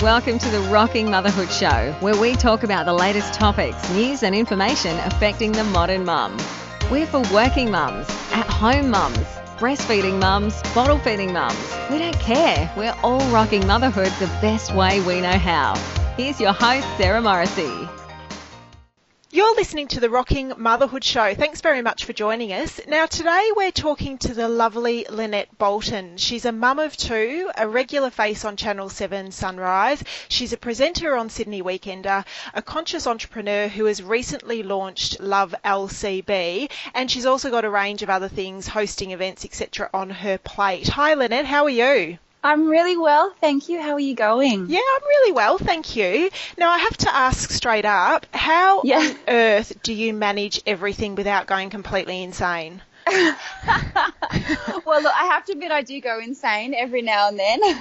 Welcome to the Rocking Motherhood Show, where we talk about the latest topics, news, and information affecting the modern mum. We're for working mums, at home mums, breastfeeding mums, bottle feeding mums. We don't care. We're all rocking motherhood the best way we know how. Here's your host, Sarah Morrissey. You're listening to the Rocking Motherhood Show. Thanks very much for joining us. Now, today we're talking to the lovely Lynette Bolton. She's a mum of two, a regular face on Channel 7 Sunrise. She's a presenter on Sydney Weekender, a conscious entrepreneur who has recently launched Love LCB, and she's also got a range of other things, hosting events, etc., on her plate. Hi, Lynette. How are you? I'm really well, thank you. How are you going? Yeah, I'm really well, thank you. Now, I have to ask straight up, how Yeah. on earth do you manage everything without going completely insane? well, look, I have to admit I do go insane every now and then.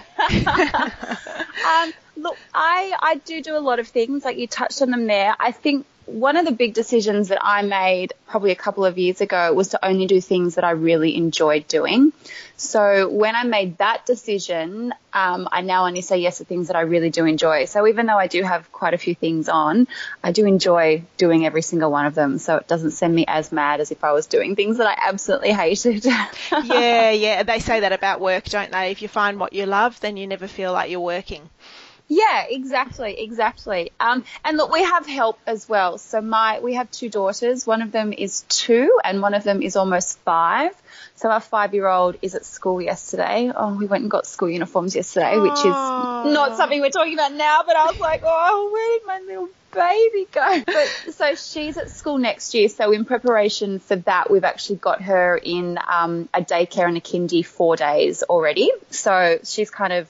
um, look, I I do do a lot of things, like you touched on them there. I think one of the big decisions that I made probably a couple of years ago was to only do things that I really enjoyed doing. So when I made that decision, um, I now only say yes to things that I really do enjoy. So even though I do have quite a few things on, I do enjoy doing every single one of them. So it doesn't send me as mad as if I was doing things that I absolutely hated. yeah, yeah. They say that about work, don't they? If you find what you love, then you never feel like you're working. Yeah, exactly, exactly. Um, and look, we have help as well. So my, we have two daughters. One of them is two, and one of them is almost five. So our five-year-old is at school yesterday. Oh, we went and got school uniforms yesterday, which is not something we're talking about now. But I was like, oh, where did my little baby go? But so she's at school next year. So in preparation for that, we've actually got her in um, a daycare and a kindy four days already. So she's kind of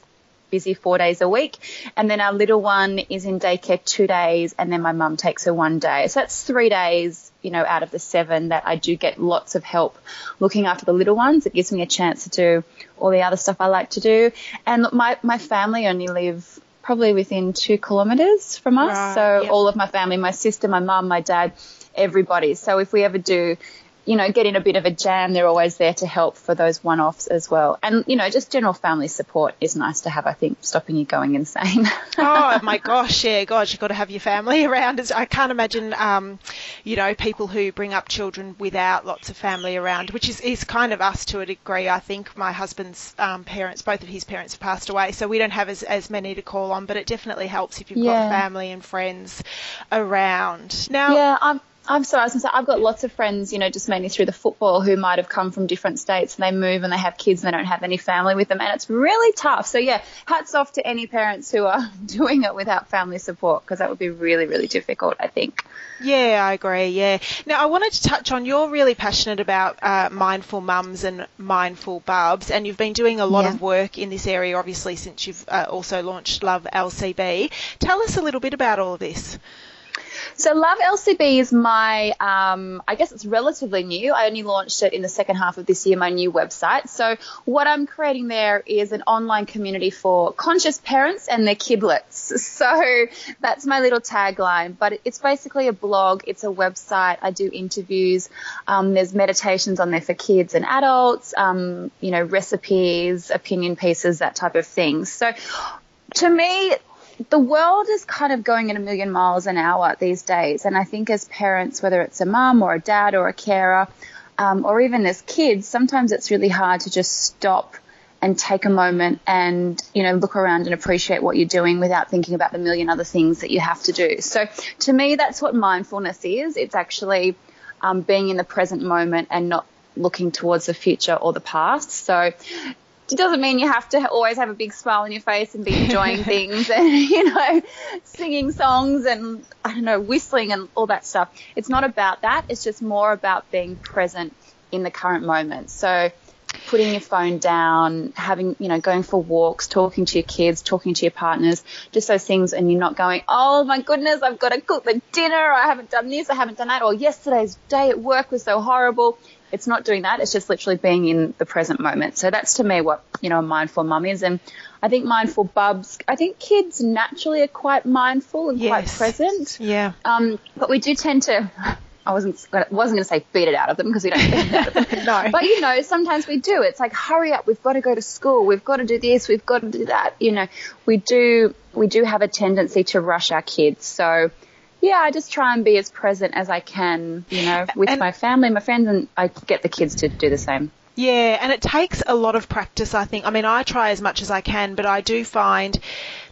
busy four days a week. And then our little one is in daycare two days, and then my mum takes her one day. So that's three days, you know, out of the seven that I do get lots of help looking after the little ones. It gives me a chance to do all the other stuff I like to do. And look, my, my family only live probably within two kilometres from us. Right, so yep. all of my family, my sister, my mum, my dad, everybody. So if we ever do you know, get in a bit of a jam, they're always there to help for those one offs as well. And, you know, just general family support is nice to have, I think, stopping you going insane. oh my gosh, yeah, gosh, you've got to have your family around. I can't imagine, um, you know, people who bring up children without lots of family around, which is, is kind of us to a degree. I think my husband's um, parents, both of his parents have passed away, so we don't have as, as many to call on, but it definitely helps if you've Yeah. got family and friends around. Now, yeah, I'm. I'm sorry, I was going to say, I've got lots of friends, you know, just mainly through the football who might have come from different states and they move and they have kids and they don't have any family with them. And it's really tough. So, yeah, hats off to any parents who are doing it without family support because that would be really, really difficult, I think. Yeah, I agree. Yeah. Now, I wanted to touch on you're really passionate about uh, mindful mums and mindful bubs, and you've been doing a lot Yeah. of work in this area, obviously, since you've uh, also launched Love LCB. Tell us a little bit about all of this. So Love LCB is my, um, I guess it's relatively new. I only launched it in the second half of this year, my new website. So what I'm creating there is an online community for conscious parents and their kidlets. So that's my little tagline, but it's basically a blog. It's a website. I do interviews. Um, there's meditations on there for kids and adults, um, you know, recipes, opinion pieces, that type of thing. So to me, the world is kind of going at a million miles an hour these days. And I think as parents, whether it's a mum or a dad or a carer, um, or even as kids, sometimes it's really hard to just stop and take a moment and, you know, look around and appreciate what you're doing without thinking about the million other things that you have to do. So to me, that's what mindfulness is. It's actually um, being in the present moment and not looking towards the future or the past. So it doesn't mean you have to always have a big smile on your face and be enjoying things and you know singing songs and I don't know whistling and all that stuff. It's not about that. It's just more about being present in the current moment. So putting your phone down, having, you know, going for walks, talking to your kids, talking to your partners, just those things and you're not going, oh my goodness, I've got to cook the dinner, I haven't done this, I haven't done that, or yesterday's day at work was so horrible. It's not doing that. It's just literally being in the present moment. So that's to me what, you know, a mindful mum is. And I think mindful bubs, I think kids naturally are quite mindful and quite present. Yeah. Um, but we do tend to I wasn't wasn't going to say beat it out of them because we don't beat it out of them. no. But you know, sometimes we do. It's like hurry up, we've got to go to school, we've got to do this, we've got to do that. You know, we do we do have a tendency to rush our kids. So yeah, I just try and be as present as I can, you know, with And- my family, my friends, and I get the kids to do the same. Yeah, and it takes a lot of practice, I think. I mean, I try as much as I can, but I do find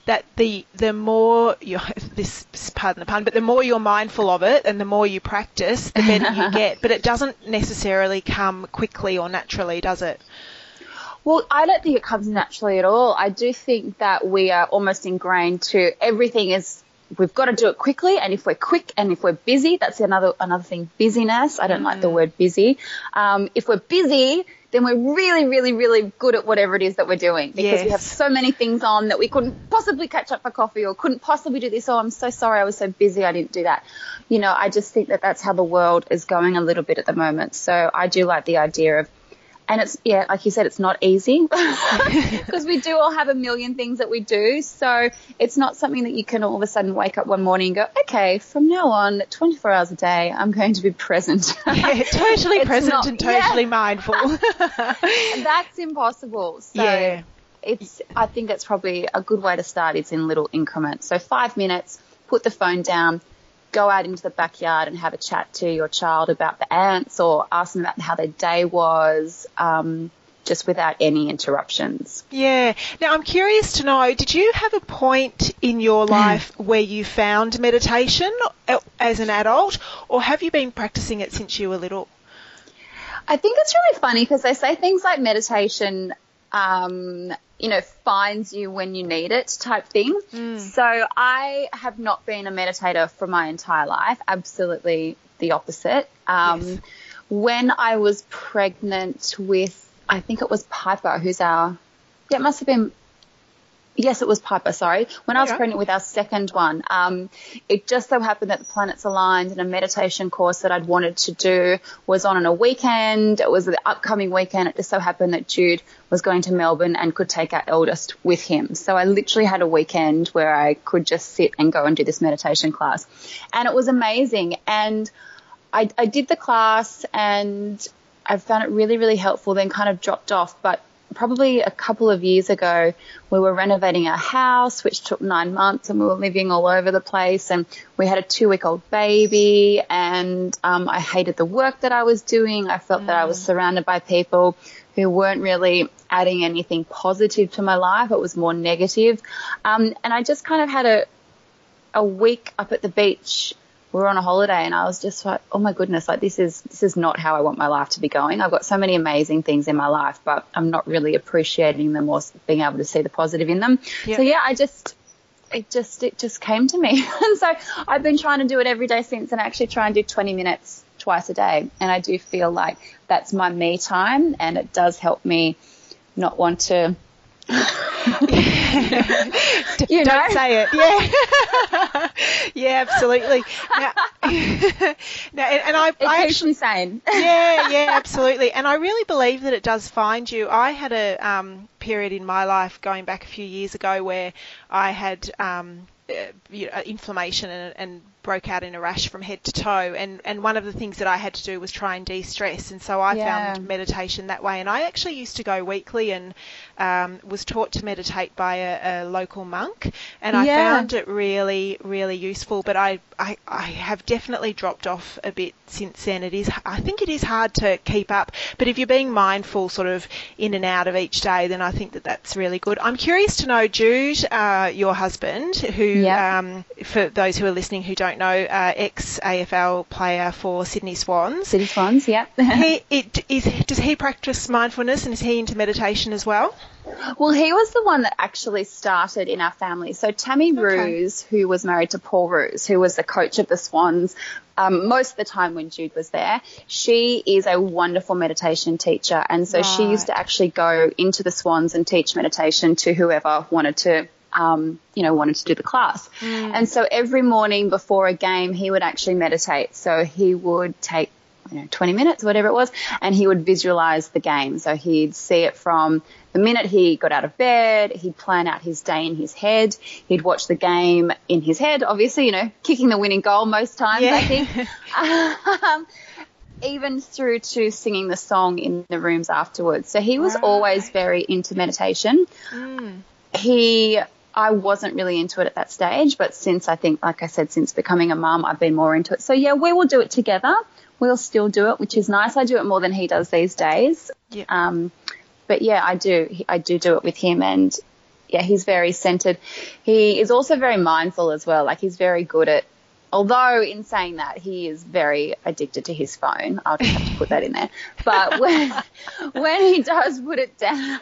that the the more you this pardon the pun, but the more you're mindful of it and the more you practice, the better you get. But it doesn't necessarily come quickly or naturally, does it? Well, I don't think it comes naturally at all. I do think that we are almost ingrained to everything is we've got to do it quickly and if we're quick and if we're busy, that's another another thing, busyness. I don't like the word busy. Um, if we're busy, then we're really, really, really good at whatever it is that we're doing because we have so many things on that we couldn't possibly catch up for coffee or couldn't possibly do this. Oh, I'm so sorry. I was so busy. I didn't do that. You know, I just think that that's how the world is going a little bit at the moment. So I do like the idea of and it's yeah, like you said, it's not easy because we do all have a million things that we do. So it's not something that you can all of a sudden wake up one morning and go, okay, from now on, 24 hours a day, I'm going to be present. Yeah, totally present not- and totally yeah. mindful. That's impossible. So Yeah. it's I think that's probably a good way to start. It's in little increments. So five minutes, put the phone down, go out into the backyard and have a chat to your child about the ants or ask them about how their day was, um, just without any interruptions. Yeah. Now I'm curious to know, did you have a point in your life where you found meditation uh, as an adult or have you been practicing it since you were little? I think it's really funny because they say things like meditation, um, you know, finds you when you need it type thing. So I have not been a meditator for my entire life. Absolutely the opposite. Um, Yes. When I was pregnant with, I think it was Piper, who's our, yeah, it must have been Yes, it was Piper, sorry. When I was Okay. pregnant with our second one, um, it just so happened that the planets aligned and a meditation course that I'd wanted to do was on on a weekend. It was the upcoming weekend. It just so happened that Jude was going to Melbourne and could take our eldest with him. So I literally had a weekend where I could just sit and go and do this meditation class. And it was amazing. And I, I did the class and I found it really, really helpful, then kind of dropped off. But probably a couple of years ago, we were renovating our house, which took nine months, and we were living all over the place. And we had a two week old baby, and um, I hated the work that I was doing. I felt that I was surrounded by people who weren't really adding anything positive to my life, it was more negative. Um, and I just kind of had a, a week up at the beach we were on a holiday and I was just like, oh my goodness, like this is this is not how I want my life to be going. I've got so many amazing things in my life, but I'm not really appreciating them or being able to see the positive in them. Yeah. So yeah, I just it just it just came to me. and so I've been trying to do it every day since and I actually try and do 20 minutes twice a day. And I do feel like that's my me time and it does help me not want to you Don't say it. Yeah. yeah, absolutely. Now, now and, and I, it I actually sane. yeah, yeah, absolutely. And I really believe that it does find you. I had a um, period in my life going back a few years ago where I had um, uh, you know, inflammation and, and broke out in a rash from head to toe. And, and one of the things that I had to do was try and de-stress. And so I Yeah. found meditation that way. And I actually used to go weekly and um, was taught to meditate by a, a local monk. And I Yeah. found it really, really useful. But I, I, I have definitely dropped off a bit since then. It is, I think it is hard to keep up. But if you're being mindful sort of in and out of each day, then I think that that's really good. I'm curious to know, Jude, uh, your husband, who, Yeah. um, for those who are listening who don't know, uh, ex AFL player for Sydney Swans. Sydney Swans, yeah. he, it, is, does he practice mindfulness and is he into meditation as well? Well, he was the one that actually started in our family. So Tammy Roos, who was married to Paul Roos, who was the coach of the Swans um, most of the time when Jude was there, she is a wonderful meditation teacher. And so she used to actually go into the Swans and teach meditation to whoever wanted to. Um, you know, wanted to do the class. And so every morning before a game, he would actually meditate. So he would take you know, 20 minutes, whatever it was, and he would visualize the game. So he'd see it from the minute he got out of bed, he'd plan out his day in his head, he'd watch the game in his head, obviously, you know, kicking the winning goal most times, yeah. I think. um, even through to singing the song in the rooms afterwards. So he was right. always very into meditation. Mm. He I wasn't really into it at that stage, but since I think, like I said, since becoming a mum, I've been more into it. So yeah, we will do it together. We'll still do it, which is nice. I do it more than he does these days. Yeah. Um, but yeah, I do. I do do it with him, and yeah, he's very centered. He is also very mindful as well. Like he's very good at. Although in saying that, he is very addicted to his phone. I'll just have to put that in there. But when when he does put it down,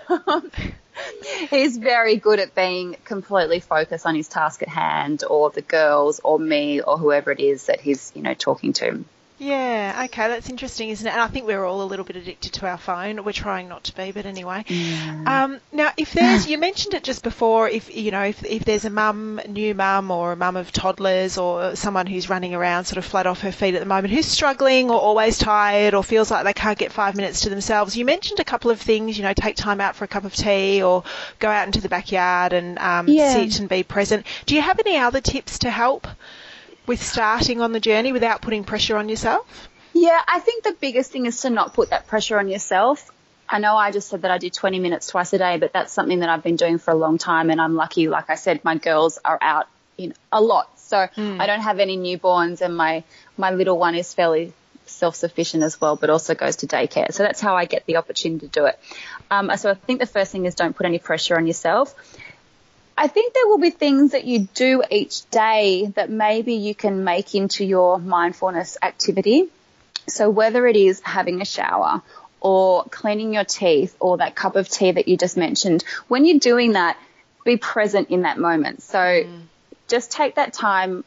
he's very good at being completely focused on his task at hand or the girls or me or whoever it is that he's, you know, talking to. Yeah, okay, that's interesting, isn't it? And I think we're all a little bit addicted to our phone. We're trying not to be, but anyway. Yeah. Um, now, if there's, you mentioned it just before, if you know, if, if there's a mum, new mum, or a mum of toddlers, or someone who's running around sort of flat off her feet at the moment, who's struggling or always tired, or feels like they can't get five minutes to themselves, you mentioned a couple of things. You know, take time out for a cup of tea, or go out into the backyard and um, yeah. sit and be present. Do you have any other tips to help? With starting on the journey without putting pressure on yourself? Yeah, I think the biggest thing is to not put that pressure on yourself. I know I just said that I do 20 minutes twice a day, but that's something that I've been doing for a long time. And I'm lucky, like I said, my girls are out in a lot. So mm. I don't have any newborns and my, my little one is fairly self-sufficient as well, but also goes to daycare. So that's how I get the opportunity to do it. Um, so I think the first thing is don't put any pressure on yourself. I think there will be things that you do each day that maybe you can make into your mindfulness activity. So whether it is having a shower or cleaning your teeth or that cup of tea that you just mentioned, when you're doing that, be present in that moment. So mm. just take that time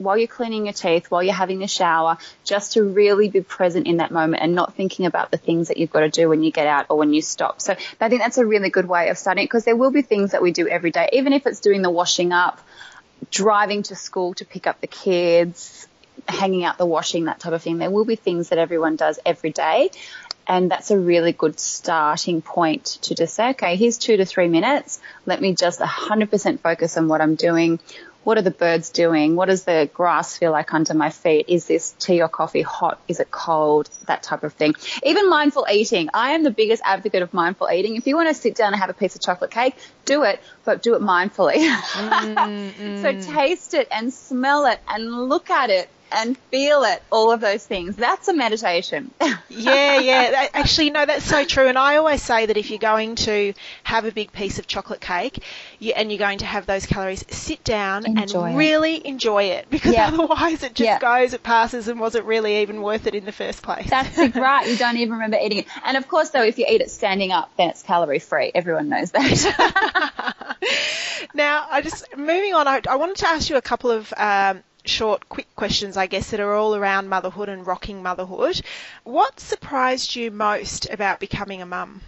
while you're cleaning your teeth, while you're having a shower, just to really be present in that moment and not thinking about the things that you've got to do when you get out or when you stop. So I think that's a really good way of starting because there will be things that we do every day, even if it's doing the washing up, driving to school to pick up the kids, hanging out the washing, that type of thing. There will be things that everyone does every day. And that's a really good starting point to just say, okay, here's two to three minutes. Let me just 100% focus on what I'm doing what are the birds doing? What does the grass feel like under my feet? Is this tea or coffee hot? Is it cold? That type of thing. Even mindful eating. I am the biggest advocate of mindful eating. If you want to sit down and have a piece of chocolate cake, do it, but do it mindfully. Mm, mm. so taste it and smell it and look at it and feel it, all of those things. That's a meditation. yeah, yeah. Actually, no, that's so true. And I always say that if you're going to have a big piece of chocolate cake you, and you're going to have those calories, sit down enjoy and it. really enjoy it because yeah. otherwise it just yeah. goes, it passes, and was it really even worth it in the first place? That's right. You don't even remember eating it. And of course, though, if you eat it standing up, then it's calorie free. Everyone knows that. now, I just moving on. I, I, wanted to ask you a couple of um, short, quick questions, I guess, that are all around motherhood and rocking motherhood. What surprised you most about becoming a mum?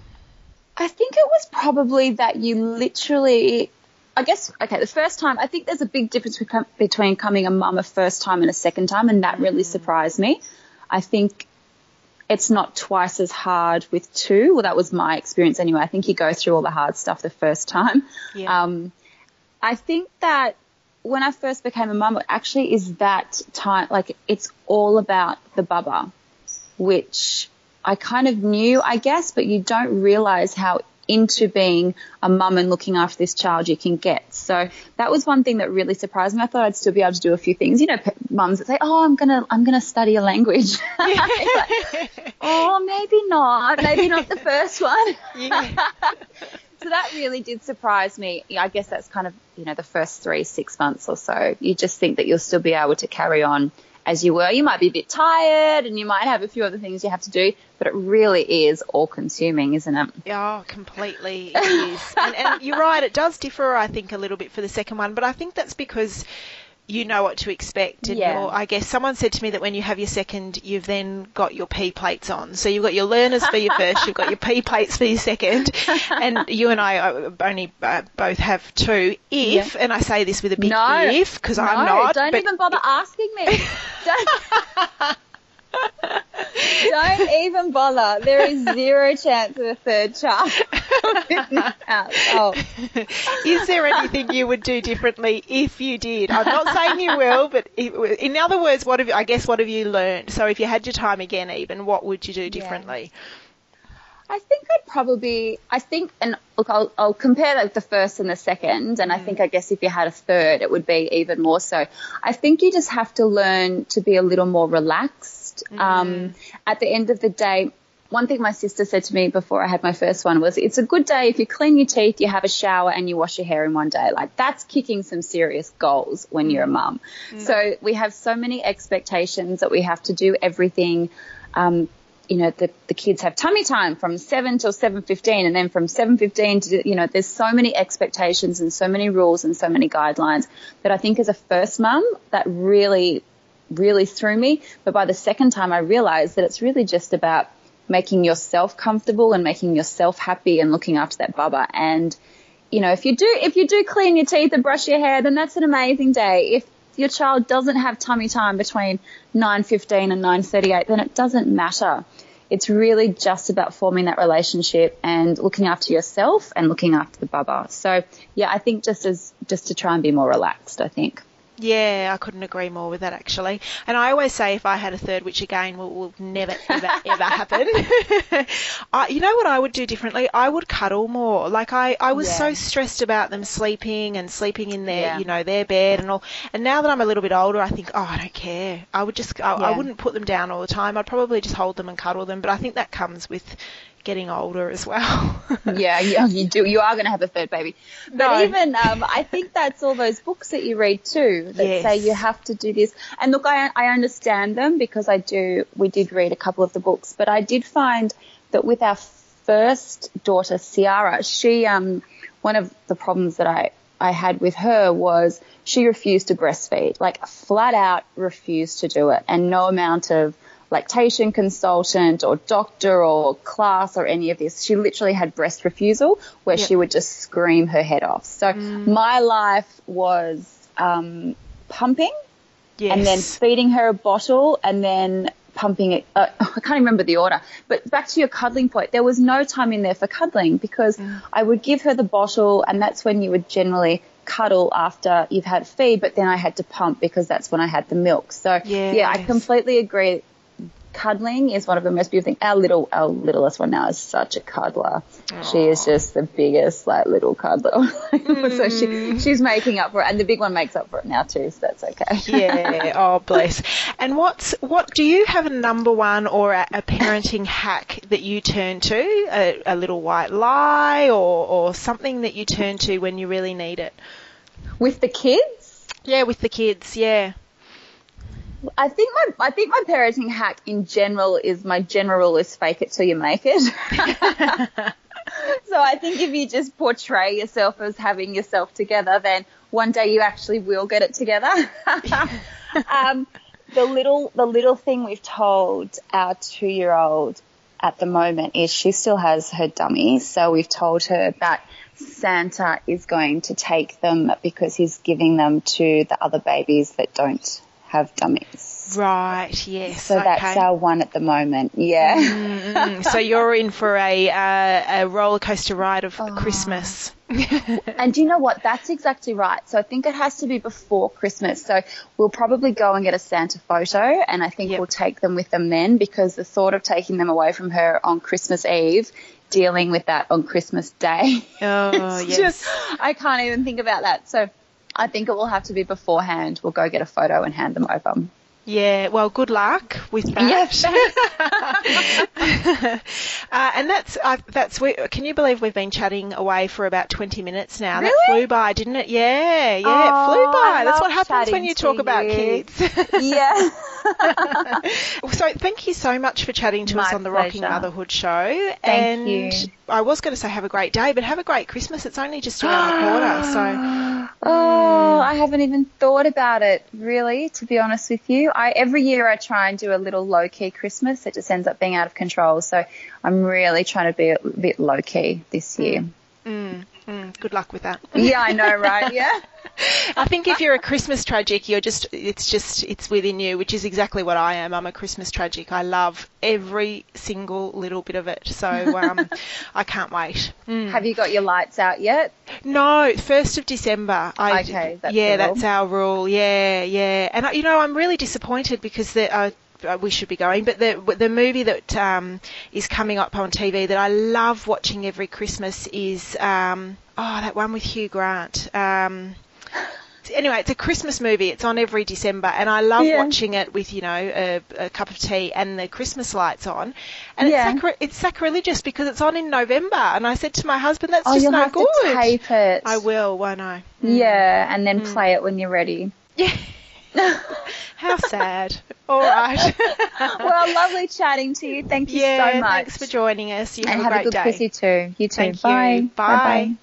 I think it was probably that you literally, I guess, okay, the first time, I think there's a big difference between coming a mum a first time and a second time, and that really mm. surprised me. I think it's not twice as hard with two. Well, that was my experience anyway. I think you go through all the hard stuff the first time. Yeah. Um, I think that when I first became a mum, it actually is that time, like it's all about the bubba, which I kind of knew, I guess, but you don't realize how into being a mum and looking after this child you can get. So that was one thing that really surprised me. I thought I'd still be able to do a few things. You know, mums that say, "Oh, I'm gonna, I'm gonna study a language." like, oh, maybe not. Maybe not the first one. So that really did surprise me. I guess that's kind of, you know, the first three, six months or so. You just think that you'll still be able to carry on as you were. You might be a bit tired and you might have a few other things you have to do, but it really is all consuming, isn't it? Yeah, oh, completely it is. and, and you're right, it does differ, I think, a little bit for the second one, but I think that's because you know what to expect. And yeah. I guess someone said to me that when you have your second, you've then got your P plates on. So you've got your learners for your first, you've got your P plates for your second, and you and I uh, only uh, both have two. If, yeah. and I say this with a big no, if, because no, I'm not. Don't even bother asking me. Don't even bother. There is zero chance of a third child household. Is there anything you would do differently if you did? I'm not saying you will, but if, in other words, what have I guess what have you learned? So if you had your time again, even what would you do differently? Yeah. I think I'd probably, I think, and look, I'll, I'll compare like the first and the second, and mm. I think I guess if you had a third, it would be even more so. I think you just have to learn to be a little more relaxed. Mm. Um, at the end of the day, one thing my sister said to me before I had my first one was, it's a good day if you clean your teeth, you have a shower, and you wash your hair in one day. Like that's kicking some serious goals when you're a mm. mum. Mm. So we have so many expectations that we have to do everything. Um, you know, the, the kids have tummy time from 7 till 7.15 and then from 7.15 to, you know, there's so many expectations and so many rules and so many guidelines that I think as a first mum, that really, really threw me. But by the second time, I realized that it's really just about making yourself comfortable and making yourself happy and looking after that bubba. And, you know, if you do, if you do clean your teeth and brush your hair, then that's an amazing day. If your child doesn't have tummy time between 9.15 and 9.38, then it doesn't matter. It's really just about forming that relationship and looking after yourself and looking after the bubba. So yeah, I think just as, just to try and be more relaxed, I think. Yeah, I couldn't agree more with that actually. And I always say if I had a third, which again will, will never ever ever happen, I, you know what I would do differently? I would cuddle more. Like I, I was yeah. so stressed about them sleeping and sleeping in their, yeah. you know, their bed and all. And now that I'm a little bit older, I think, oh, I don't care. I would just, I, yeah. I wouldn't put them down all the time. I'd probably just hold them and cuddle them. But I think that comes with getting older as well. yeah, yeah, you do. You are going to have a third baby. But no. even, um, I think that's all those books that you read too that yes. say you have to do this. And look, I, I understand them because I do, we did read a couple of the books, but I did find that with our first daughter, Ciara, she, um, one of the problems that I, I had with her was she refused to breastfeed, like flat out refused to do it. And no amount of lactation consultant or doctor or class or any of this. She literally had breast refusal where yep. she would just scream her head off. So mm. my life was um, pumping yes. and then feeding her a bottle and then pumping it. Uh, I can't remember the order, but back to your cuddling point, there was no time in there for cuddling because mm. I would give her the bottle and that's when you would generally cuddle after you've had a feed, but then I had to pump because that's when I had the milk. So yes. yeah, I completely agree cuddling is one of the most beautiful things. Our little, our littlest one now is such a cuddler. Aww. She is just the biggest, like, little cuddler. mm. so she, mm. she's making up for it, and the big one makes up for it now too. So that's okay. yeah. Oh, bless. And what's what? Do you have a number one or a, a parenting hack that you turn to? A, a little white lie, or or something that you turn to when you really need it? With the kids? Yeah, with the kids. Yeah. I think my I think my parenting hack in general is my general is fake it till you make it. so I think if you just portray yourself as having yourself together, then one day you actually will get it together. um, the little the little thing we've told our two year old at the moment is she still has her dummies, so we've told her that Santa is going to take them because he's giving them to the other babies that don't have dummies. Right, yes. So okay. that's our one at the moment, yeah. Mm-hmm. so you're in for a, uh, a roller coaster ride of oh. Christmas. and do you know what? That's exactly right. So I think it has to be before Christmas. So we'll probably go and get a Santa photo and I think yep. we'll take them with them then because the thought of taking them away from her on Christmas Eve dealing with that on Christmas Day. Oh, yes. Just, I can't even think about that. So I think it will have to be beforehand. We'll go get a photo and hand them over. Yeah, well, good luck with that. Yes. uh, and that's uh, that's we, can you believe we've been chatting away for about twenty minutes now? Really? That flew by, didn't it? Yeah, yeah, oh, it flew by. That's what happens when you talk you. about kids. yeah. so thank you so much for chatting to My us on the pleasure. Rocking Motherhood show. Thank and you. I was going to say have a great day, but have a great Christmas. It's only just around the corner, so. Oh, mm. I haven't even thought about it really, to be honest with you. I every year I try and do a little low key Christmas. It just ends up being out of control. So I'm really trying to be a bit low key this year. Mm. Mm, mm. Good luck with that. yeah, I know, right? Yeah. I think if you're a Christmas tragic, you're just, it's just, it's within you, which is exactly what I am. I'm a Christmas tragic. I love every single little bit of it. So um, I can't wait. Mm. Have you got your lights out yet? No, 1st of December. I, okay, that's Yeah, that's our rule. Yeah, yeah. And, you know, I'm really disappointed because the, uh, uh, we should be going. But the the movie that um, is coming up on TV that I love watching every Christmas is um, oh that one with Hugh Grant. Um, anyway, it's a Christmas movie. It's on every December, and I love yeah. watching it with you know a, a, cup of tea and the Christmas lights on. And yeah. it's, sacri- it's sacrilegious because it's on in November. And I said to my husband, "That's oh, just you'll no have good." To tape it. I will, won't I? Mm. Yeah, and then mm. play it when you're ready. Yeah. How sad. All right. well, lovely chatting to you. Thank you yeah, so much. Thanks for joining us. You and have, a, great good day. pussy too. You too. Thank Bye. You. Bye. Bye-bye.